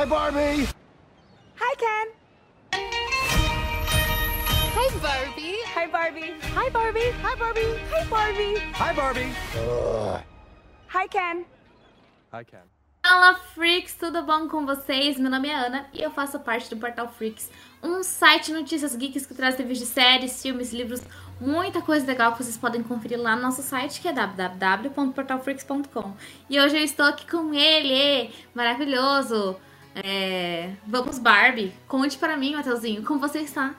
Hi, Barbie. Hi, Ken. Hi, Barbie. Hi, Barbie. Hi, Barbie. Hi, Barbie. Hi, Barbie. Hi, Barbie. Hi, Ken. Hi, Ken. Fala Freaks, tudo bom com vocês? Meu nome é Ana e eu faço parte do Portal Freaks, um site de notícias geeks que traz reviews de séries, filmes, livros, muita coisa legal que vocês podem conferir lá no nosso site que é www.portalfreaks.com. E hoje eu estou aqui com ele, maravilhoso. É... Vamos Barbie, conte para mim, Matheusinho, como você está?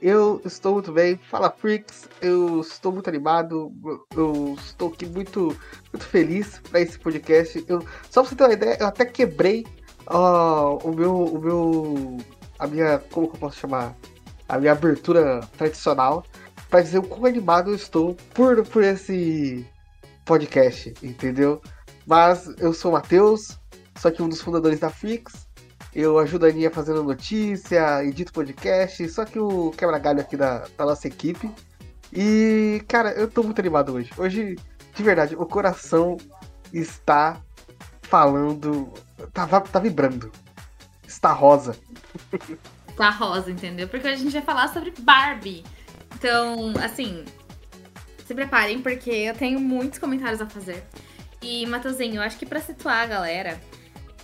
Eu estou muito bem. Fala Freaks, eu estou muito animado. Eu estou aqui muito, muito feliz para esse podcast. Eu, só pra você ter uma ideia, eu até quebrei uh, o meu. O meu. A minha. Como que eu posso chamar? A minha abertura tradicional. Pra dizer o quão animado eu estou por, por esse podcast, entendeu? Mas eu sou o Matheus, sou aqui um dos fundadores da Freaks. Eu ajudo a Aninha fazendo notícia, edito podcast, só que o quebra-galho aqui da, da nossa equipe. E, cara, eu tô muito animado hoje. Hoje, de verdade, o coração está falando. Tá, tá vibrando. Está rosa. Tá rosa, entendeu? Porque a gente vai falar sobre Barbie. Então, assim, se preparem, porque eu tenho muitos comentários a fazer. E, Matheusinho, eu acho que pra situar a galera,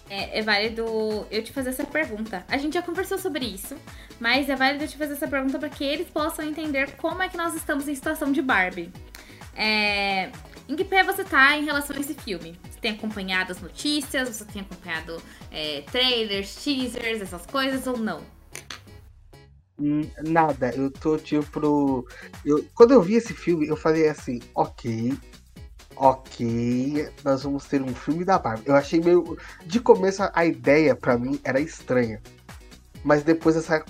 é, é, válido eu te fazer essa pergunta. A gente já conversou sobre isso, mas é válido eu te fazer essa pergunta para que eles possam entender como é que nós estamos em situação de Barbie. É, em que pé você tá em relação a esse filme? Você tem acompanhado as notícias? Você tem acompanhado é, trailers, teasers, essas coisas ou não? Hum, nada, eu tô tipo. Eu, quando eu vi esse filme, eu falei assim: ok, ok, nós vamos ter um filme da Barbie. Eu achei meio. De começo, a ideia para mim era estranha. Mas depois essa,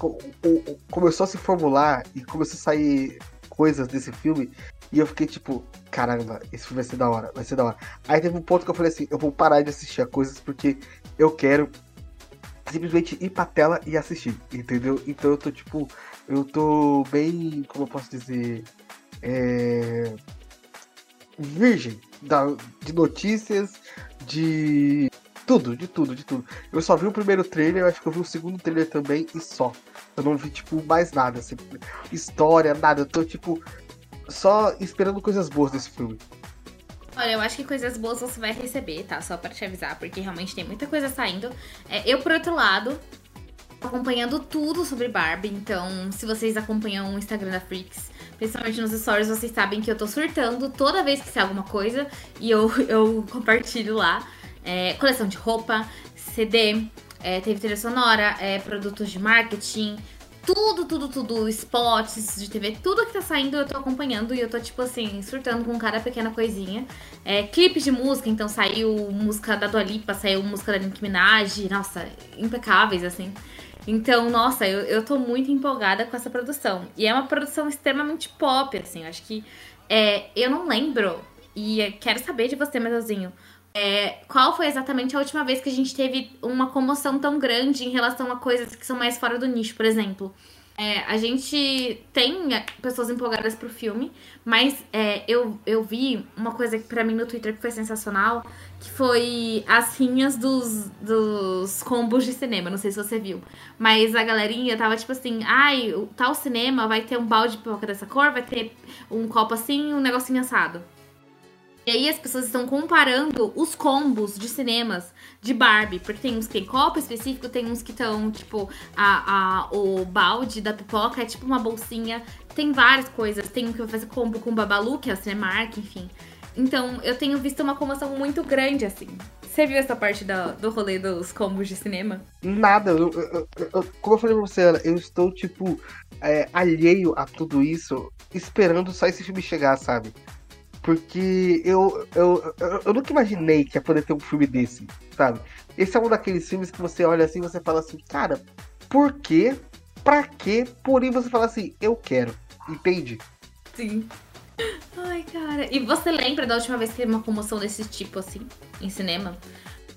começou a se formular e começou a sair coisas desse filme. E eu fiquei tipo, caramba, esse filme vai ser da hora, vai ser da hora. Aí teve um ponto que eu falei assim, eu vou parar de assistir a coisas porque eu quero simplesmente ir pra tela e assistir, entendeu? Então eu tô tipo, eu tô bem, como eu posso dizer, é virgem da, de notícias, de tudo, de tudo, de tudo. Eu só vi o primeiro trailer, acho que eu vi o segundo trailer também e só. Eu não vi, tipo, mais nada, assim, história, nada. Eu tô, tipo, só esperando coisas boas desse filme. Olha, eu acho que coisas boas você vai receber, tá? Só para te avisar, porque realmente tem muita coisa saindo. É, eu, por outro lado, acompanhando tudo sobre Barbie, então se vocês acompanham o Instagram da Freaks, principalmente nos stories, vocês sabem que eu tô surtando toda vez que sai alguma coisa e eu, eu compartilho lá. É, coleção de roupa, CD, é, teve trilha sonora, é, produtos de marketing, tudo, tudo, tudo, spots de TV, tudo que tá saindo eu tô acompanhando e eu tô, tipo assim, surtando com cada pequena coisinha. É, de música, então saiu música da Dua Lipa, saiu música da Nicki Minaj, nossa, impecáveis, assim. Então, nossa, eu, eu tô muito empolgada com essa produção. E é uma produção extremamente pop, assim. Acho que é, eu não lembro. E quero saber de você, Metalzinho. É, qual foi exatamente a última vez que a gente teve uma comoção tão grande em relação a coisas que são mais fora do nicho, por exemplo? É, a gente tem pessoas empolgadas pro filme, mas é, eu, eu vi uma coisa para mim no Twitter que foi sensacional, que foi as rinhas dos, dos combos de cinema. Não sei se você viu. Mas a galerinha tava tipo assim, ai, tal cinema vai ter um balde de pipoca dessa cor, vai ter um copo assim um negocinho assado. E aí as pessoas estão comparando os combos de cinemas de Barbie, porque tem uns que tem copo específico, tem uns que estão, tipo, a, a, o balde da pipoca é tipo uma bolsinha, tem várias coisas, tem um que vai fazer combo com Babalu, que é o Cinemark, enfim. Então, eu tenho visto uma comoção muito grande, assim. Você viu essa parte do, do rolê dos combos de cinema? Nada. Eu, eu, eu, como eu falei pra você, Ana, eu estou, tipo, é, alheio a tudo isso, esperando só esse filme chegar, sabe? Porque eu, eu, eu, eu, nunca imaginei que ia poder ter um filme desse, sabe? Esse é um daqueles filmes que você olha assim e você fala assim, cara, por quê? Pra quê? Porém você fala assim, eu quero. Entende? Sim. Ai, cara. E você lembra da última vez que teve uma comoção desse tipo, assim, em cinema?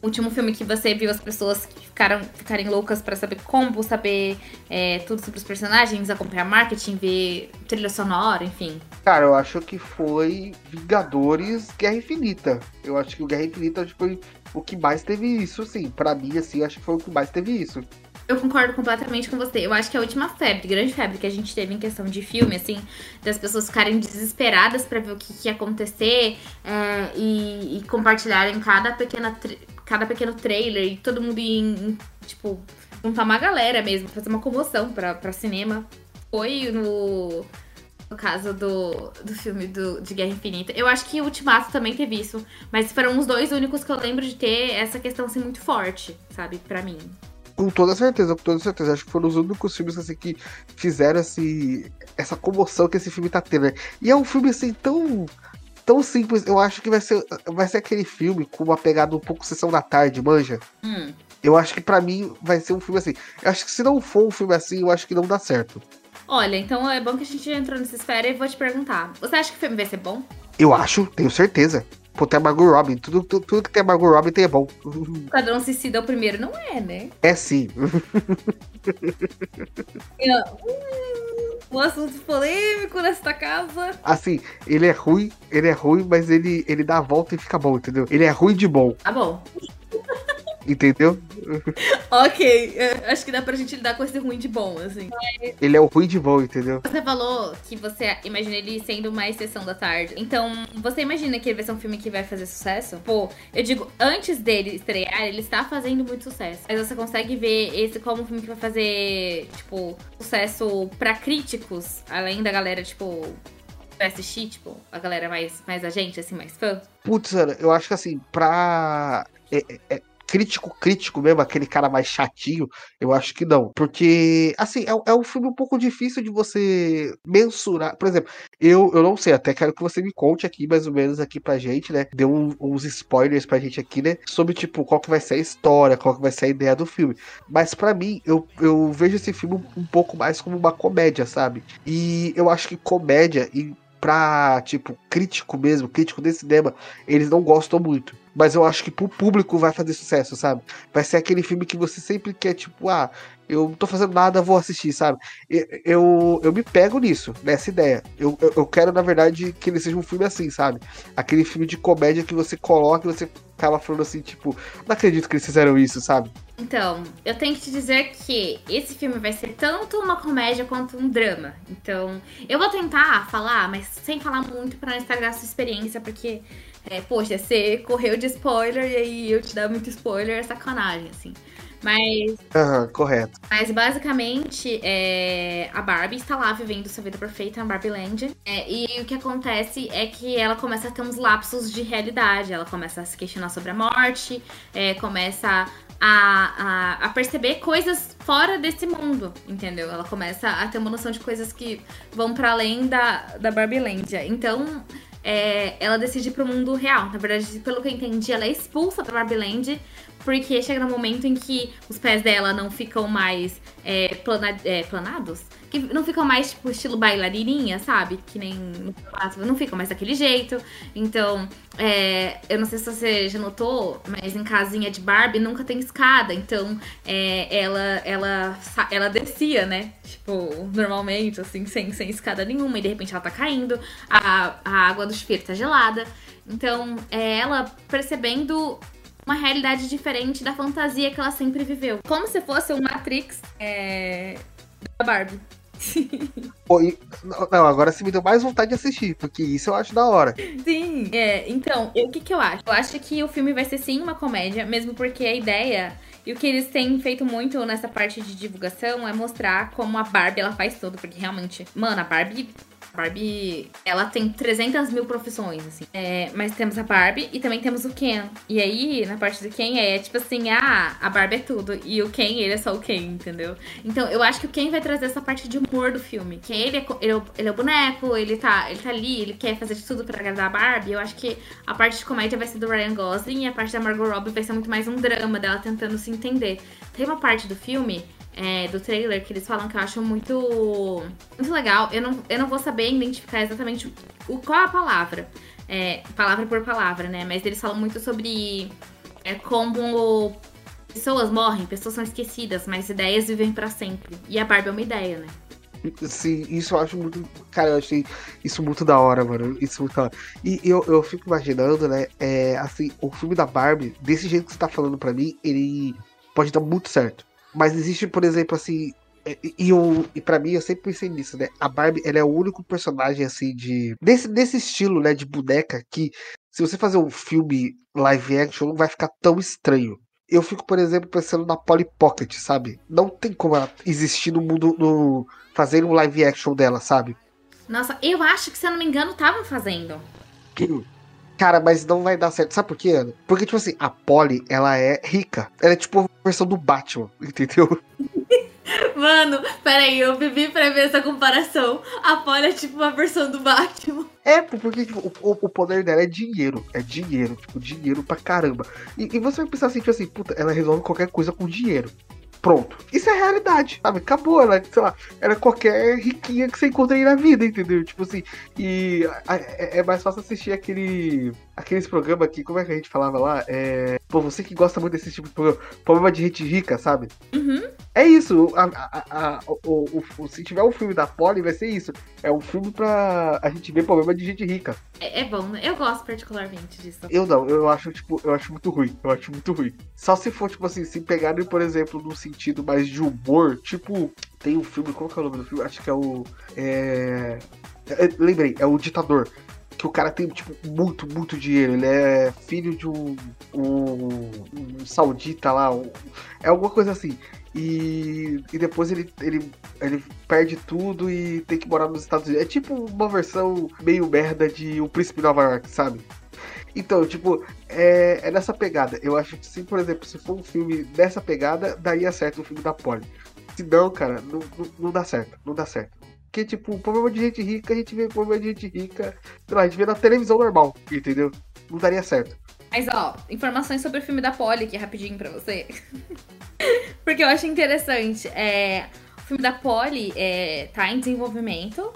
Último filme que você viu as pessoas que ficaram ficarem loucas para saber como, saber é, tudo sobre os personagens, acompanhar marketing, ver trilha sonora, enfim. Cara, eu acho que foi Vingadores Guerra Infinita. Eu acho que o Guerra Infinita foi, o que mais teve isso, assim. Pra mim, assim, acho que foi o que mais teve isso. Eu concordo completamente com você. Eu acho que a última febre, grande febre que a gente teve em questão de filme, assim, das pessoas ficarem desesperadas para ver o que, que ia acontecer é, e, e, compartilharem cada pequena cada pequeno trailer e todo mundo ir, tipo, juntar uma galera mesmo, fazer uma comoção pra, pra cinema. Foi no, no caso do, do filme do, de Guerra Infinita. Eu acho que Ultimato também teve isso, mas foram os dois únicos que eu lembro de ter essa questão assim muito forte, sabe, para mim. Com toda certeza, com toda certeza. Acho que foram os únicos filmes assim, que fizeram essa comoção que esse filme tá tendo. Né? E é um filme assim tão. Tão simples, eu acho que vai ser, vai ser aquele filme com uma pegada um pouco sessão da tarde, manja? Hum. Eu acho que para mim vai ser um filme assim. Eu acho que se não for um filme assim, eu acho que não dá certo. Olha, então é bom que a gente já entrou nessa esfera e vou te perguntar. Você acha que o filme vai ser bom? Eu acho, tenho certeza. Pô, tem a Margot Robbie. Tudo, tudo, tudo que tem a Margot Robbie tem é bom. O Padrão Suicida é o primeiro, não é, né? É sim. um assunto polêmico nesta casa. Assim, ele é ruim, ele é ruim, mas ele, ele dá a volta e fica bom, entendeu? Ele é ruim de bom. Tá bom. Entendeu? ok, é, acho que dá pra gente lidar com esse ruim de bom, assim. Ele é o ruim de bom, entendeu? Você falou que você imagina ele sendo mais sessão da tarde. Então, você imagina que ele vai ser um filme que vai fazer sucesso? Pô, eu digo, antes dele estrear, ele está fazendo muito sucesso. Mas você consegue ver esse como um filme que vai fazer, tipo, sucesso pra críticos, além da galera, tipo, vai assistir, tipo, a galera mais, mais a gente, assim, mais fã? Putz, Ana, eu acho que assim, pra. É, é, crítico, crítico mesmo, aquele cara mais chatinho, eu acho que não. Porque, assim, é, é um filme um pouco difícil de você mensurar. Por exemplo, eu, eu não sei, até quero que você me conte aqui, mais ou menos, aqui pra gente, né? Deu um, uns spoilers pra gente aqui, né? Sobre, tipo, qual que vai ser a história, qual que vai ser a ideia do filme. Mas para mim, eu, eu vejo esse filme um pouco mais como uma comédia, sabe? E eu acho que comédia e pra, tipo, crítico mesmo, crítico desse cinema, eles não gostam muito. Mas eu acho que pro público vai fazer sucesso, sabe? Vai ser aquele filme que você sempre quer, tipo, ah, eu não tô fazendo nada, vou assistir, sabe? Eu, eu, me pego nisso, nessa ideia. Eu, eu, eu, quero, na verdade, que ele seja um filme assim, sabe? Aquele filme de comédia que você coloca e você acaba falando assim, tipo, não acredito que eles fizeram isso, sabe? Então, eu tenho que te dizer que esse filme vai ser tanto uma comédia quanto um drama. Então, eu vou tentar falar, mas sem falar muito para não estragar a sua experiência, porque, é, poxa, você correu de spoiler e aí eu te dar muito spoiler é sacanagem, assim. Mas. Uhum, correto. Mas basicamente, é, a Barbie está lá vivendo sua vida perfeita na Barbie Land. É, e o que acontece é que ela começa a ter uns lapsos de realidade. Ela começa a se questionar sobre a morte, é, começa a, a, a, perceber coisas fora desse mundo, entendeu? Ela começa a ter uma noção de coisas que vão para além da, da Barbielandia. Então, é, ela decide ir pro mundo real. Na verdade, pelo que eu entendi, ela é expulsa da Barbieland porque chega no momento em que os pés dela não ficam mais é, plana, é, planados, que não ficam mais tipo estilo bailarininha, sabe? Que nem não ficam mais daquele jeito. Então, é, eu não sei se você já notou, mas em casinha de Barbie nunca tem escada. Então, é, ela, ela, ela descia, né? Tipo, normalmente, assim, sem, sem escada nenhuma. E de repente ela tá caindo, a, a água do chuveiro tá gelada. Então, é ela percebendo uma realidade diferente da fantasia que ela sempre viveu. Como se fosse um Matrix é, da Barbie. não, agora você me deu mais vontade de assistir, porque isso eu acho da hora. Sim, é. Então, o que, que eu acho? Eu acho que o filme vai ser sim uma comédia, mesmo porque a ideia e o que eles têm feito muito nessa parte de divulgação é mostrar como a Barbie ela faz tudo, porque realmente, mano, a Barbie Barbie, ela tem 300 mil profissões, assim. É, mas temos a Barbie e também temos o Ken. E aí, na parte do Ken, é tipo assim, ah, a Barbie é tudo. E o Ken, ele é só o Ken, entendeu? Então, eu acho que o Ken vai trazer essa parte de humor do filme. Que ele é, ele é, o, ele é o boneco, ele tá, ele tá ali, ele quer fazer de tudo pra agradar a Barbie. Eu acho que a parte de comédia vai ser do Ryan Gosling e a parte da Margot Robbie vai ser muito mais um drama dela tentando se entender. Tem uma parte do filme é, do trailer que eles falam que eu acho muito, muito legal. Eu não, eu não vou saber identificar exatamente o, qual a palavra, é, palavra por palavra, né? Mas eles falam muito sobre é, como pessoas morrem, pessoas são esquecidas, mas ideias vivem para sempre. E a Barbie é uma ideia, né? Sim, isso eu acho muito. Cara, eu achei isso muito da hora, mano. Isso muito da hora. E eu, eu fico imaginando, né? É, assim, o filme da Barbie, desse jeito que você tá falando pra mim, ele pode dar muito certo. Mas existe, por exemplo, assim. E, e, eu, e pra mim, eu sempre pensei nisso, né? A Barbie, ela é o único personagem, assim, de. Desse, desse estilo, né? De boneca, que se você fazer um filme live action, não vai ficar tão estranho. Eu fico, por exemplo, pensando na Polly Pocket, sabe? Não tem como ela existir no mundo. No, fazer um live action dela, sabe? Nossa, eu acho que, se eu não me engano, estavam fazendo. Cara, mas não vai dar certo. Sabe por quê, Ana? Porque, tipo assim, a Polly, ela é rica. Ela é tipo a versão do Batman, entendeu? Mano, peraí, eu bebi pra ver essa comparação. A Polly é tipo uma versão do Batman. É, porque tipo, o, o, poder dela é dinheiro. É dinheiro, tipo, dinheiro pra caramba. E, e você vai pensar assim, tipo assim, puta, ela resolve qualquer coisa com dinheiro. Pronto. Isso é realidade, sabe? Acabou, ela, sei lá, era qualquer riquinha que você encontra aí na vida, entendeu? Tipo assim, e é, é mais fácil assistir aquele. Aqueles programas aqui, como é que a gente falava lá? É. Pô, você que gosta muito desse tipo de programa, problema de gente rica, sabe? Uhum. É isso. A, a, a, o, o, se tiver um filme da Polly, vai ser isso. É um filme pra a gente ver problema de gente rica. É, é bom, né? eu gosto particularmente disso. Eu não, eu acho, tipo, eu acho muito ruim. Eu acho muito ruim. Só se for, tipo assim, se pegarem, por exemplo, num sentido mais de humor, tipo, tem um filme, qual que é o nome do filme? Acho que é o. É... é lembrei, é o Ditador que o cara tem, tipo, muito, muito dinheiro. Ele é filho de um, um, um saudita lá. Um, é alguma coisa assim. E, e depois ele, ele, ele perde tudo e tem que morar nos Estados Unidos. É tipo uma versão meio merda de O Príncipe de Nova York, sabe? Então, tipo, é, é nessa pegada. Eu acho que se, por exemplo, se for um filme dessa pegada, daria certo o filme da Polly. Se não, cara, não, não, não dá certo. Não dá certo. Porque, tipo, problema de gente rica, a gente vê problema de gente rica, sei lá, a gente vê na televisão normal, entendeu? Não daria certo. Mas, ó, informações sobre o filme da Polly aqui rapidinho pra você. Porque eu acho interessante. É, o filme da Polly é, tá em desenvolvimento.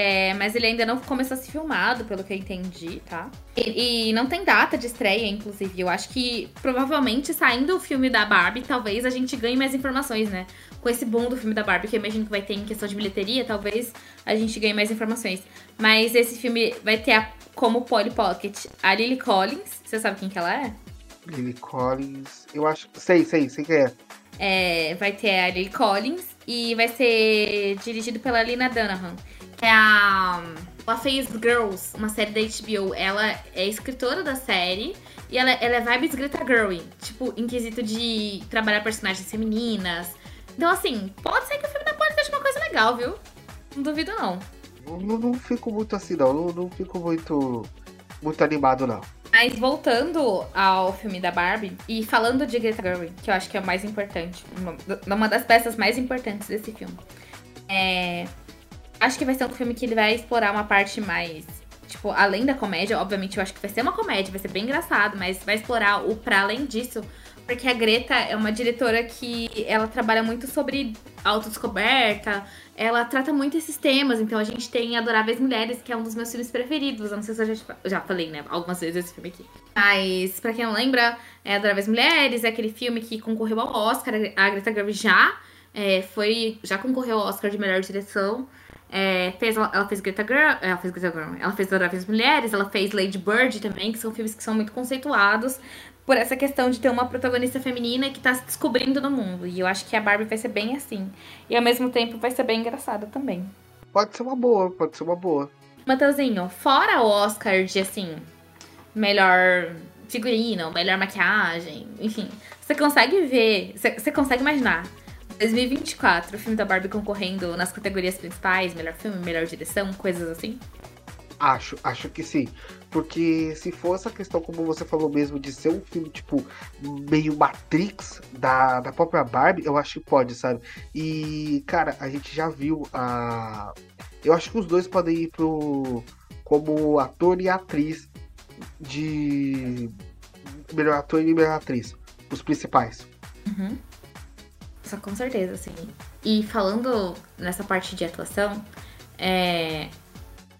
É, mas ele ainda não começou a ser filmado, pelo que eu entendi, tá? E, e, não tem data de estreia, inclusive. Eu acho que provavelmente saindo o filme da Barbie, talvez a gente ganhe mais informações, né? Com esse boom do filme da Barbie, que eu imagino que vai ter em questão de bilheteria, talvez a gente ganhe mais informações. Mas esse filme vai ter a, como Polly Pocket a Lily Collins. Você sabe quem que ela é? Lily Collins. Eu acho. Sei, sei, sei quem é. é vai ter a Lily Collins e vai ser dirigido pela Lina Dunham. É a. Ela fez Girls, uma série da HBO. Ela é escritora da série e ela, ela é vibes Greta Gerwig, tipo, em quesito de trabalhar personagens femininas. Então, assim, pode ser que o filme da Polly seja uma coisa legal, viu? Não duvido, não. Não, não fico muito assim, não. Não, não fico muito, muito animado, não. Mas voltando ao filme da Barbie e falando de Greta Gerwig, que eu acho que é o mais importante, uma, uma das peças mais importantes desse filme. É, acho que vai ser um filme que ele vai explorar uma parte mais, tipo, além da comédia, obviamente eu acho que vai ser uma comédia, vai ser bem engraçado, mas vai explorar o para além disso, porque a Greta é uma diretora que ela trabalha muito sobre autodescoberta, ela trata muito esses temas. Então a gente tem Adoráveis Mulheres, que é um dos meus filmes preferidos. Eu não sei se eu já, já falei, né? Algumas vezes esse filme aqui. Mas, pra quem não lembra, é Adoráveis Mulheres, é aquele filme que concorreu ao Oscar. A Greta Gerwig já é, foi, já concorreu ao Oscar de melhor direção. É, fez, ela fez Greta Girl, ela fez Greta Girl, ela fez Adoráveis Mulheres, ela fez Lady Bird também, que são filmes que são muito conceituados por essa questão de ter uma protagonista feminina que tá se descobrindo no mundo. E eu acho que a Barbie vai ser bem assim. E ao mesmo tempo vai ser bem engraçada também. Pode ser uma boa, pode ser uma boa. Mateuzinho, fora o Oscar de assim, melhor figurino, melhor maquiagem, enfim, você consegue ver, você consegue imaginar 2024, o filme da Barbie concorrendo nas categorias principais, melhor filme, melhor direção, coisas assim? Acho, acho que sim. Porque se for essa questão, como você falou mesmo, de ser um filme, tipo, meio Matrix da, da própria Barbie, eu acho que pode, sabe? E, cara, a gente já viu a. Eu acho que os dois podem ir pro. como ator e atriz de. Melhor ator e melhor atriz. Os principais. Uhum. Só com certeza, sim. E falando nessa parte de atuação, é,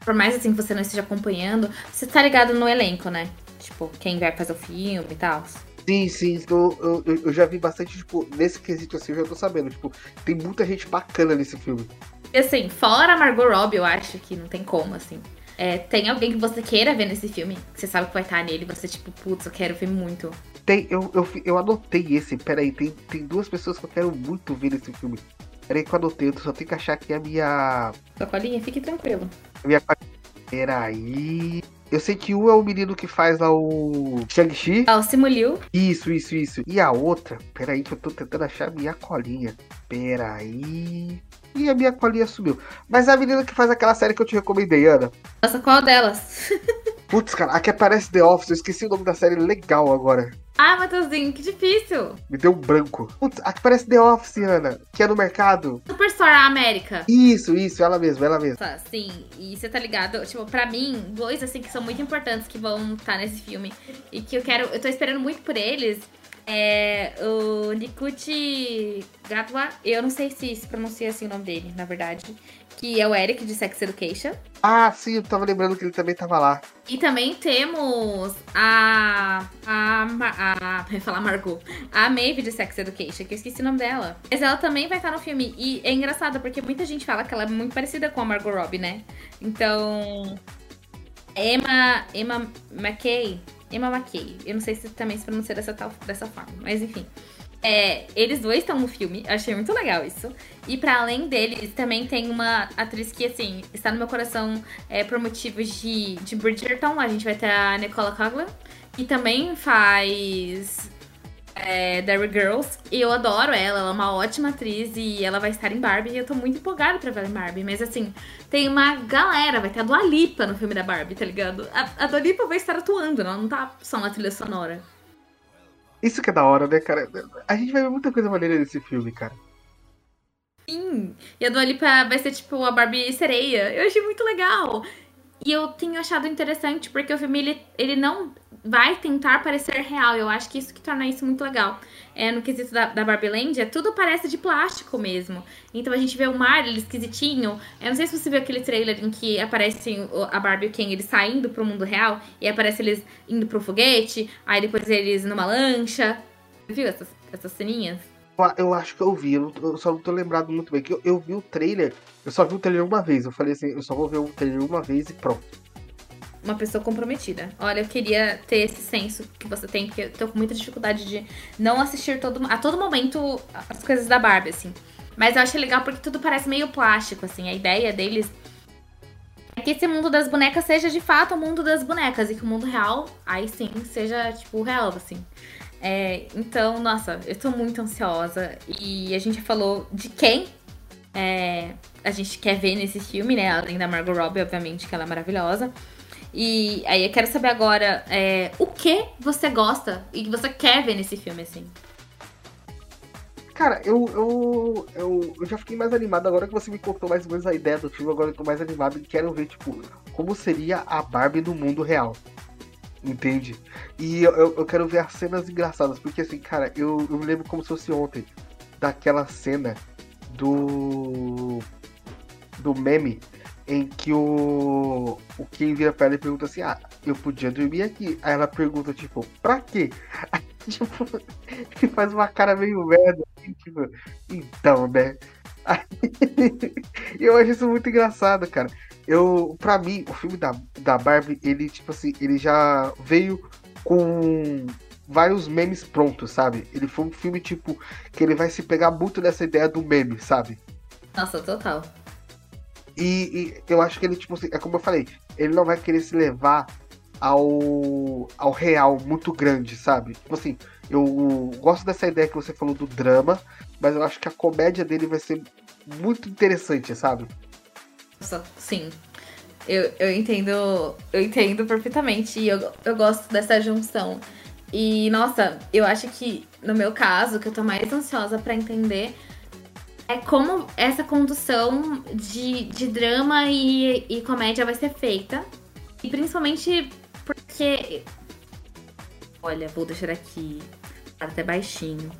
por mais assim que você não esteja acompanhando, você tá ligado no elenco, né? Tipo, quem vai fazer o filme e tal. Sim, sim, eu, eu, eu, já vi bastante, tipo, nesse quesito assim, eu já tô sabendo, tipo, tem muita gente bacana nesse filme. E assim, fora a Margot Robbie, eu acho que não tem como, assim. É, tem alguém que você queira ver nesse filme, que você sabe que vai estar nele, você tipo, putz, eu quero ver muito. Tem, eu, eu, eu anotei esse, peraí, tem, tem duas pessoas que eu quero muito ver nesse filme. Peraí que eu anotei, eu só tenho que achar aqui a minha. Sua colinha, fique tranquilo. A minha. Peraí. Eu sei que um é o menino que faz lá o Shang-Chi. Ah, o Simuliu. Isso, isso, isso. E a outra, peraí que eu tô tentando achar a minha colinha. Peraí. E a minha colinha sumiu. Mas a menina que faz aquela série que eu te recomendei, Ana. Nossa, qual delas? Putz, cara, a que aparece The Office, eu esqueci o nome da série legal agora. Ah, Matheusinho, que difícil. Me deu um branco. Putz, a que parece The Office, Ana, que é no mercado. Superstore América. Isso, isso, ela mesma, ela mesma. Tá, sim, e você tá ligado? Tipo, pra mim, dois, assim, que são muito importantes que vão estar tá nesse filme e que eu quero, eu tô esperando muito por eles. É o Nikuchi Gatwa, eu não sei se se pronuncia assim o nome dele, na verdade que é o Eric de Sex Education. Ah, sim, eu tava lembrando que ele também tava lá. E também temos a. A. a, a eu ia falar Margot. A Maeve de Sex Education, que eu esqueci o nome dela. Mas ela também vai estar no filme. E é engraçado, porque muita gente fala que ela é muito parecida com a Margot Robbie, né? Então. Emma. Emma McKay. Emma McKay. Eu não sei se também se pronuncia dessa, tal, dessa forma, mas enfim. É, eles dois estão no filme, achei muito legal isso. E para além deles, também tem uma atriz que, assim, está no meu coração é, por motivos de, de Bridgerton. A gente vai ter a Nicola Coughlan, que também faz é, Derry Girls. E eu adoro ela, ela é uma ótima atriz e ela vai estar em Barbie. E eu tô muito empolgada pra ver em Barbie. Mas assim, tem uma galera, vai ter a Dua Lipa no filme da Barbie, tá ligado? A, a Dua Lipa vai estar atuando, ela não tá só na trilha sonora. Isso que é da hora, né, cara? A gente vai ver muita coisa maneira nesse filme, cara. Sim. E a Dua Lipa vai ser tipo a Barbie sereia. Eu achei muito legal. E eu tenho achado interessante porque o filme ele, ele não vai tentar parecer real. Eu acho que isso que torna isso muito legal. É, no quesito da, da Barbie Land, é, tudo parece de plástico mesmo. Então a gente vê o mar, ele esquisitinho. Eu não sei se você viu aquele trailer em que aparecem a Barbie e o Ken, eles saindo pro mundo real. E aparece eles indo pro foguete. Aí depois eles numa lancha. Você viu essas, essas ceninhas? Eu acho que eu vi, eu, só não tô lembrado muito bem. Que eu, eu vi o trailer, eu só vi o trailer uma vez. Eu falei assim, eu só vou ver o trailer uma vez e pronto uma pessoa comprometida. Olha, eu queria ter esse senso que você tem, porque eu tô com muita dificuldade de não assistir todo, a todo momento as coisas da Barbie, assim. Mas eu acho legal porque tudo parece meio plástico, assim. A ideia deles é que esse mundo das bonecas seja de fato o mundo das bonecas e que o mundo real, aí sim, seja, tipo, real, assim. É, então, nossa, eu tô muito ansiosa. E a gente falou de quem é, a gente quer ver nesse filme, né? Além da Margot Robbie, obviamente, que ela é maravilhosa. E aí eu quero saber agora é, o que você gosta e que você quer ver nesse filme, assim. Cara, eu, eu, eu, eu, já fiquei mais animado agora que você me contou mais ou menos a ideia do filme. Agora eu tô mais animado e quero ver, tipo, como seria a Barbie no mundo real. Entende? E eu, eu, eu quero ver as cenas engraçadas, porque assim, cara, eu, eu me lembro como se fosse ontem daquela cena do. do meme em que o, o Ken vira pra ela e pergunta assim: Ah, eu podia dormir aqui. Aí ela pergunta, tipo, pra quê? Aí, tipo, ele faz uma cara meio merda, assim, tipo, então, né? Aí, eu acho isso muito engraçado, cara. Eu, pra mim, o filme da, da Barbie, ele, tipo assim, ele já veio com vários memes prontos, sabe? Ele foi um filme, tipo, que ele vai se pegar muito nessa ideia do meme, sabe? Nossa, total. E, e, eu acho que ele, tipo assim, é como eu falei, ele não vai querer se levar ao, ao real muito grande, sabe? Tipo assim, eu gosto dessa ideia que você falou do drama, mas eu acho que a comédia dele vai ser muito interessante, sabe? Sim. Eu, eu entendo. Eu entendo perfeitamente. E eu, eu gosto dessa junção. E, nossa, eu acho que, no meu caso, que eu tô mais ansiosa para entender é como essa condução de, de drama e, e comédia vai ser feita. E principalmente porque. Olha, vou deixar aqui até baixinho.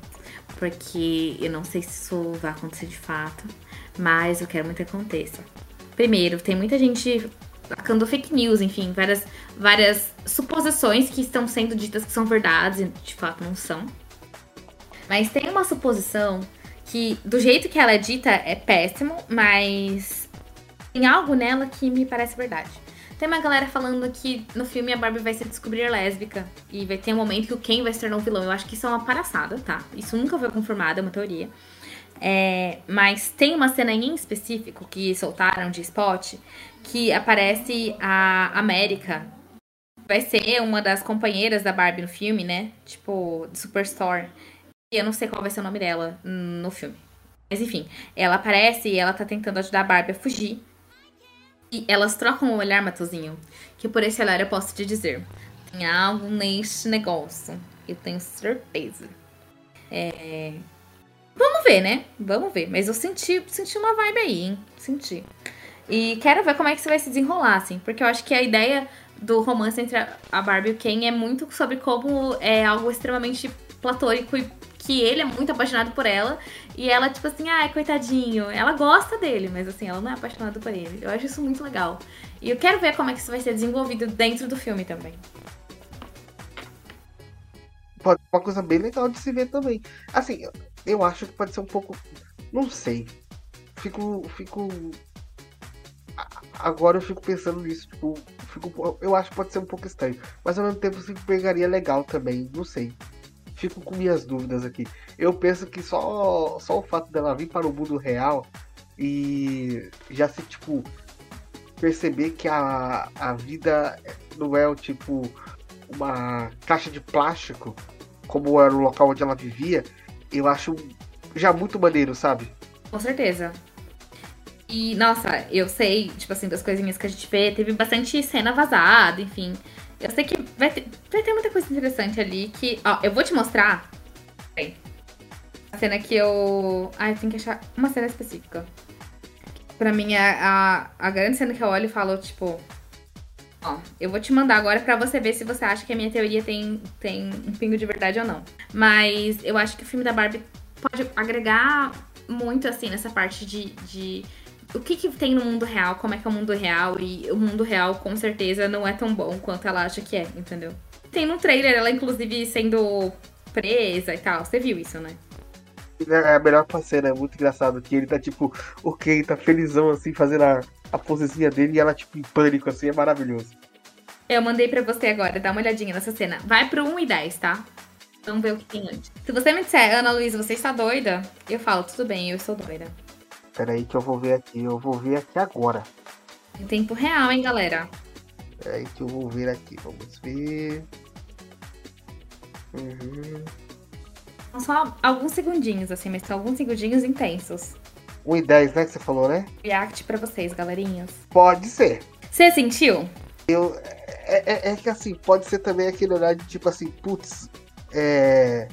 Porque eu não sei se isso vai acontecer de fato. Mas eu quero muito que aconteça. Primeiro, tem muita gente tacando fake news, enfim, várias, várias suposições que estão sendo ditas que são verdades e de fato não são. Mas tem uma suposição que do jeito que ela é dita é péssimo, mas tem algo nela que me parece verdade. Tem uma galera falando que no filme a Barbie vai se descobrir lésbica e vai ter um momento que o Ken vai se tornar um vilão. Eu acho que isso é uma palhaçada, tá? Isso nunca foi confirmado, é uma teoria. É, mas tem uma cena em específico que soltaram de spot que aparece a América. Vai ser uma das companheiras da Barbie no filme, né? Tipo, de Superstore. Eu não sei qual vai ser o nome dela no filme. Mas enfim, ela aparece e ela tá tentando ajudar a Barbie a fugir. E elas trocam o olhar, Matozinho. Que por esse olhar eu posso te dizer: tem algo neste negócio. Eu tenho certeza. É. Vamos ver, né? Vamos ver. Mas eu senti, senti uma vibe aí, hein? Senti. E quero ver como é que isso vai se desenrolar, assim. Porque eu acho que a ideia do romance entre a Barbie e o Ken é muito sobre como é algo extremamente platônico e que ele é muito apaixonado por ela. E ela, tipo assim, ai, coitadinho. Ela gosta dele, mas assim, ela não é apaixonada por ele. Eu acho isso muito legal. E eu quero ver como é que isso vai ser desenvolvido dentro do filme também. Pode ser uma coisa bem legal de se ver também. Assim, eu acho que pode ser um pouco. Não sei. Fico. Fico agora eu fico pensando nisso, tipo, fico, eu acho que pode ser um pouco estranho, mas ao mesmo tempo eu pegaria legal também, não sei. Fico com minhas dúvidas aqui. Eu penso que só, só o fato dela vir para o mundo real e já se, tipo, perceber que a, a vida não é, tipo, uma caixa de plástico, como era o local onde ela vivia, eu acho já muito maneiro, sabe? Com certeza. E, nossa, eu sei, tipo assim, das coisinhas que a gente vê, teve bastante cena vazada, enfim. Eu sei que vai ter, vai ter muita coisa interessante ali que. Ó, eu vou te mostrar. Bem, a cena que eu. Ai, tem que achar uma cena específica. Pra mim, a, a, a grande cena que eu olho e falo, tipo. Ó, eu vou te mandar agora pra você ver se você acha que a minha teoria tem, tem um pingo de verdade ou não. Mas eu acho que o filme da Barbie pode agregar muito, assim, nessa parte de, de o que, que tem no mundo real, como é que é o mundo real, e o mundo real com certeza não é tão bom quanto ela acha que é, entendeu? Tem no trailer ela, inclusive, sendo presa e tal. Você viu isso, né? É a melhor cena, é muito engraçado, que ele tá tipo, ok, tá felizão assim, fazendo a, a posezinha dele e ela tipo em pânico, assim, é maravilhoso. Eu mandei pra você agora, dá uma olhadinha nessa cena. Vai pro 1 e 10, tá? Vamos ver o que tem antes. Se você me disser, Ana Luísa, você está doida? Eu falo, tudo bem, eu estou doida. Pera aí que eu vou ver aqui. Eu vou ver aqui agora. Em tempo real, hein, galera? Pera aí que eu vou ver aqui. Vamos ver. Uhum. São só alguns segundinhos, assim, mas são alguns segundinhos intensos. 1 e 10, né, que você falou, né? React pra vocês, galerinhas. Pode ser. Você sentiu? Eu... É, é, é que, assim, pode ser também aquele olhar de, tipo assim, putz, é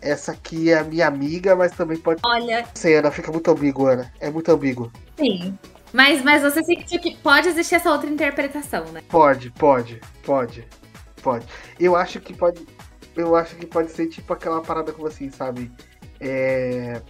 essa aqui é a minha amiga, mas também pode Olha. ser, Ana, fica muito ambíguo, Ana. É muito ambíguo. Sim. Mas, mas você sentiu que pode existir essa outra interpretação, né? Pode, pode, pode. Pode. Eu acho que pode. Eu acho que pode ser tipo aquela parada como assim, sabe? É.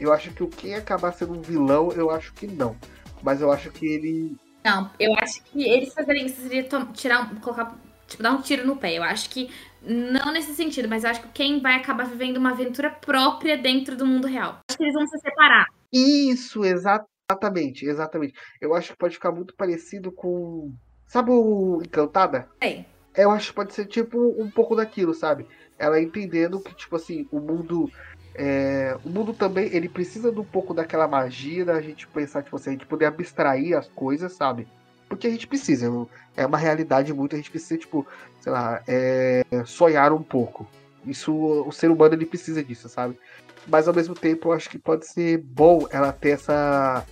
Eu acho que o quem acabar sendo um vilão, eu acho que não. Mas eu acho que ele. Não, eu acho que eles fazerem isso seria tirar, colocar, tipo, dar um tiro no pé. Eu acho que não nesse sentido, mas eu acho que quem vai acabar vivendo uma aventura própria dentro do mundo real. Acho que eles vão se separar. Isso, exatamente, exatamente. Eu acho que pode ficar muito parecido com. Sabe o Encantada? É. Eu acho que pode ser tipo um pouco daquilo, sabe? Ela entendendo que, tipo assim, o mundo. É... o mundo também, ele precisa de um pouco daquela magia da gente pensar, tipo assim, a gente poder abstrair as coisas, sabe? Porque a gente precisa. É uma realidade muito, a gente precisa, tipo, sei lá, é, sonhar um pouco. Isso, o ser humano ele precisa disso, sabe? Mas ao mesmo tempo eu acho que pode ser bom ela ter essa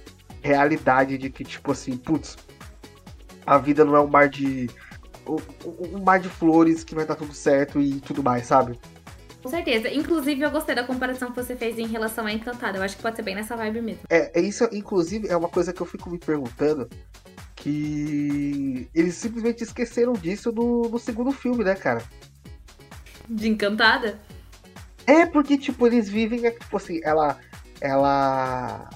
realidade de que, tipo assim, putz, a vida não é um mar de. Um, um mar de flores que vai dar tudo certo e tudo mais, sabe? Com certeza. Inclusive, eu gostei da comparação que você fez em relação a Encantada. Eu acho que pode ser bem nessa vibe mesmo. É, é isso, inclusive, é uma coisa que eu fico me perguntando que eles simplesmente esqueceram disso no, no segundo filme, né, cara? De Encantada? É, porque, tipo, eles vivem, é, tipo assim, ela. Ela.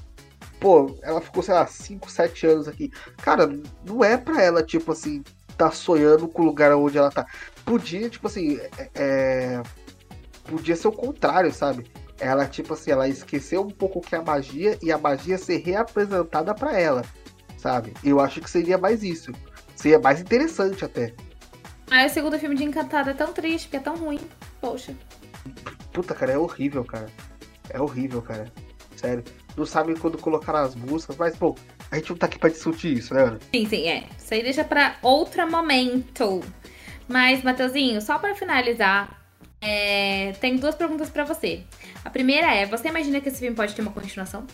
Pô, ela ficou, sei lá, 5, 7 anos aqui. Cara, não é pra ela, tipo assim, tá sonhando com o lugar onde ela tá. Podia, tipo assim, é, é podia ser o contrário, sabe? ela, tipo assim, ela esqueceu um pouco o que é a magia e a magia ser reapresentada para ela, sabe? Eu acho que seria mais isso. Seria mais interessante até. Ah, o segundo filme de Encantada é tão triste, porque é tão ruim. Poxa. Puta, cara, é horrível, cara. É horrível, cara. Sério. Não sabe quando colocar as músicas, mas, bom, a gente não tá aqui pra discutir isso, né, Ana? Sim, sim, é. Isso aí deixa pra outro momento. Mas, Matheusinho, só pra finalizar, é... tem duas perguntas pra você. A primeira é: você imagina que esse filme pode ter uma continuação?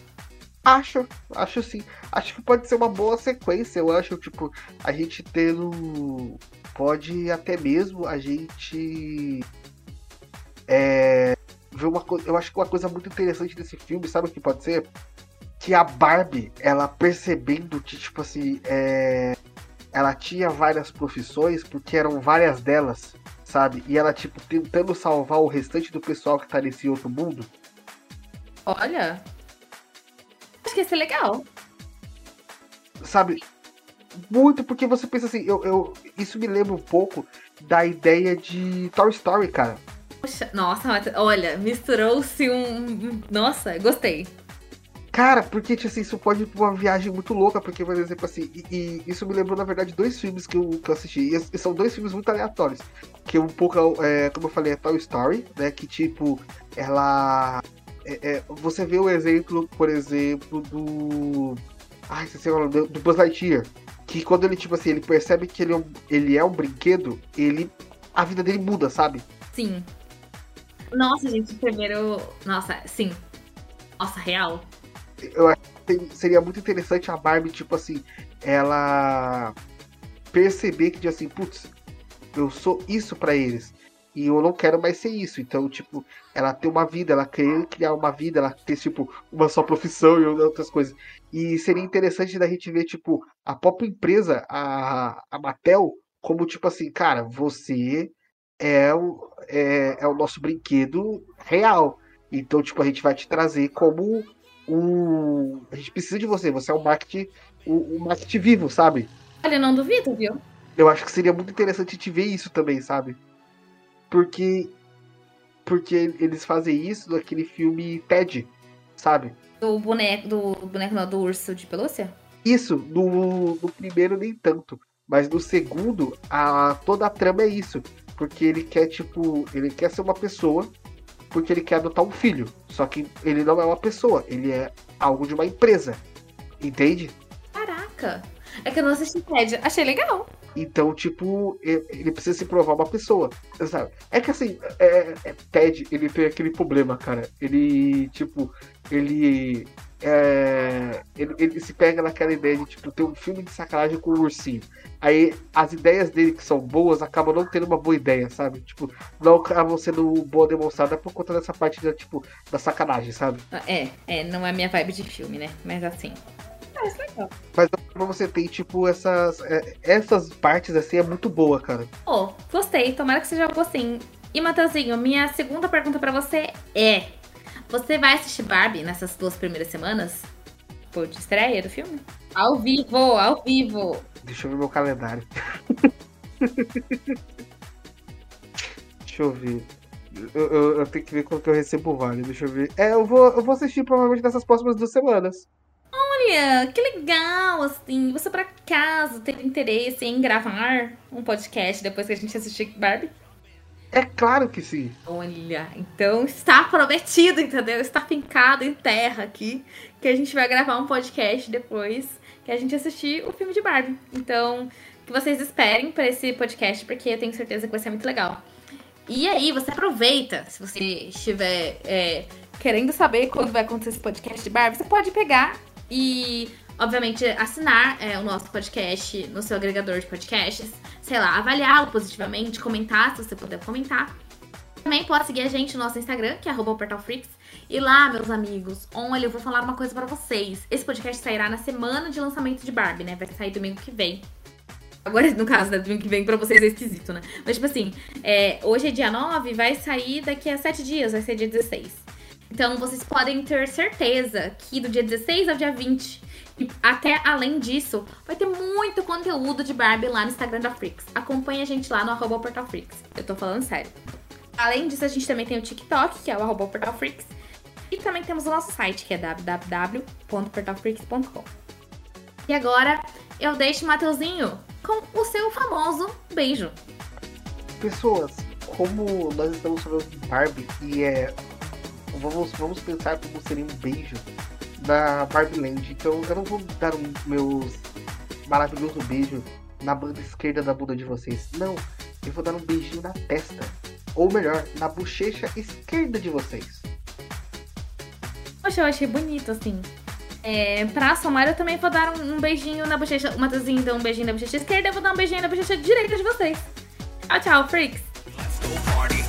Acho, acho sim. Acho que pode ser uma boa sequência. Eu acho, tipo, a gente tendo. Pode até mesmo a gente. É, ver uma coisa. Eu acho que uma coisa muito interessante desse filme, sabe o que pode ser? Que a Barbie, ela percebendo que, tipo assim, é, ela tinha várias profissões, porque eram várias delas, sabe? E ela, tipo, tentando salvar o restante do pessoal que tá nesse outro mundo. Olha, Acho que ia ser legal. Sabe? Muito, porque você pensa assim, eu, eu, isso me lembra um pouco da ideia de Toy Story, cara. Poxa, nossa, olha, misturou-se um. Nossa, gostei. Cara, porque tipo assim, isso pode ir pra uma viagem muito louca, porque, por exemplo, assim, e, e isso me lembrou, na verdade, dois filmes que eu, que eu assisti. E, e são dois filmes muito aleatórios. Que um pouco, é, como eu falei, é Toy Story, né? Que tipo, ela é, é, você vê o exemplo, por exemplo, do. Ai, você sei lá, do, do Buzz Lightyear. Que quando ele, tipo assim, ele percebe que ele é um, ele é um brinquedo, ele. A vida dele muda, sabe? Sim. Nossa, gente, primeiro. Nossa, sim. Nossa, real. Eu acho que seria muito interessante a Barbie, tipo assim, ela perceber que, tipo assim, putz, eu sou isso para eles. E eu não quero mais ser isso. Então, tipo, ela tem uma vida, ela quer criar uma vida, ela tem, tipo, uma só profissão e outras coisas. E seria interessante da gente ver, tipo, a própria empresa, a, a Mattel, como, tipo assim, cara, você é o, é, é o nosso brinquedo real. Então, tipo, a gente vai te trazer como um. A gente precisa de você, você é um marketing, um, um marketing vivo, sabe? Olha, não duvido, viu? Eu acho que seria muito interessante te ver isso também, sabe? Porque. Porque eles fazem isso naquele filme Ted, sabe? Do boneco, do boneco não, do urso de pelúcia? Isso, no, no primeiro nem tanto. Mas no segundo, a, toda a trama é isso. Porque ele quer, tipo, ele quer ser uma pessoa, porque ele quer adotar um filho. Só que ele não é uma pessoa, ele é algo de uma empresa. Entende? Caraca! É que eu não assisti Ted. Achei legal. Então, tipo, ele precisa se provar uma pessoa, sabe? É que assim, é, é, Ted, ele tem aquele problema, cara. Ele, tipo, ele, é, ele, ele. se pega naquela ideia de, tipo, ter um filme de sacanagem com o ursinho. Aí as ideias dele que são boas acabam não tendo uma boa ideia, sabe? Tipo, não acabam sendo boa demonstrada por conta dessa parte da, tipo, da sacanagem, sabe? É, é, não é minha vibe de filme, né? Mas assim. Mas legal. Mas você tem, tipo, essas. É, essas partes assim é muito boa, cara. Oh, gostei. Tomara que seja algo assim. E, Matheusinho, minha segunda pergunta para você é: Você vai assistir Barbie nessas duas primeiras semanas? Por de estreia do filme? Ao vivo, ao vivo. Deixa eu ver meu calendário. Deixa eu ver. Eu, eu, eu, tenho que ver quando eu recebo o vale. Deixa eu ver. É, eu vou, eu vou assistir provavelmente nessas próximas duas semanas. Olha, que legal, assim. Você, por acaso, tem interesse em gravar um podcast depois que a gente assistir Barbie? É claro que sim. Olha, então está prometido, entendeu? Está fincado em terra aqui que a gente vai gravar um podcast depois que a gente assistir o filme de Barbie. Então, que vocês esperem para esse podcast, porque eu tenho certeza que vai ser muito legal. E aí, você aproveita, se você estiver é, querendo saber quando vai acontecer esse podcast de Barbie, você pode pegar e, obviamente, assinar é, o nosso podcast no seu agregador de podcasts. Sei lá, avaliá-lo positivamente, comentar se você puder comentar. Também pode seguir a gente no nosso Instagram, que é portalfreaks. E lá, meus amigos, olha, eu vou falar uma coisa para vocês. Esse podcast sairá na semana de lançamento de Barbie, né? Vai sair domingo que vem. Agora, no caso, né, domingo que vem pra vocês é esquisito, né? Mas, tipo assim, é, hoje é dia 9, vai sair daqui a 7 dias, vai ser dia 16. Então vocês podem ter certeza que do dia 16 ao dia 20 e até além disso, vai ter muito conteúdo de Barbie lá no Instagram da Freaks. Acompanhe a gente lá no arroba Portal Freaks. Eu tô falando sério. Além disso, a gente também tem o TikTok, que é o arroba Portal Freaks. E também temos o nosso site, que é www.portalfreaks.com. E agora eu deixo o Mateuzinho com o seu famoso beijo. Pessoas, como nós estamos falando de Barbie e é. Vamos, vamos pensar como seria um beijo da Barbie Land. Então eu não vou dar um meu maravilhoso beijo na banda esquerda da bunda de vocês. Não, eu vou dar um beijinho na testa. Ou melhor, na bochecha esquerda de vocês. Poxa, eu achei bonito, assim. É, pra somar, eu também vou dar um, um beijinho na bochecha. O Matheusinho deu um beijinho na bochecha esquerda, eu vou dar um beijinho na bochecha direita de vocês. Tchau, tchau, freaks! Let's go party.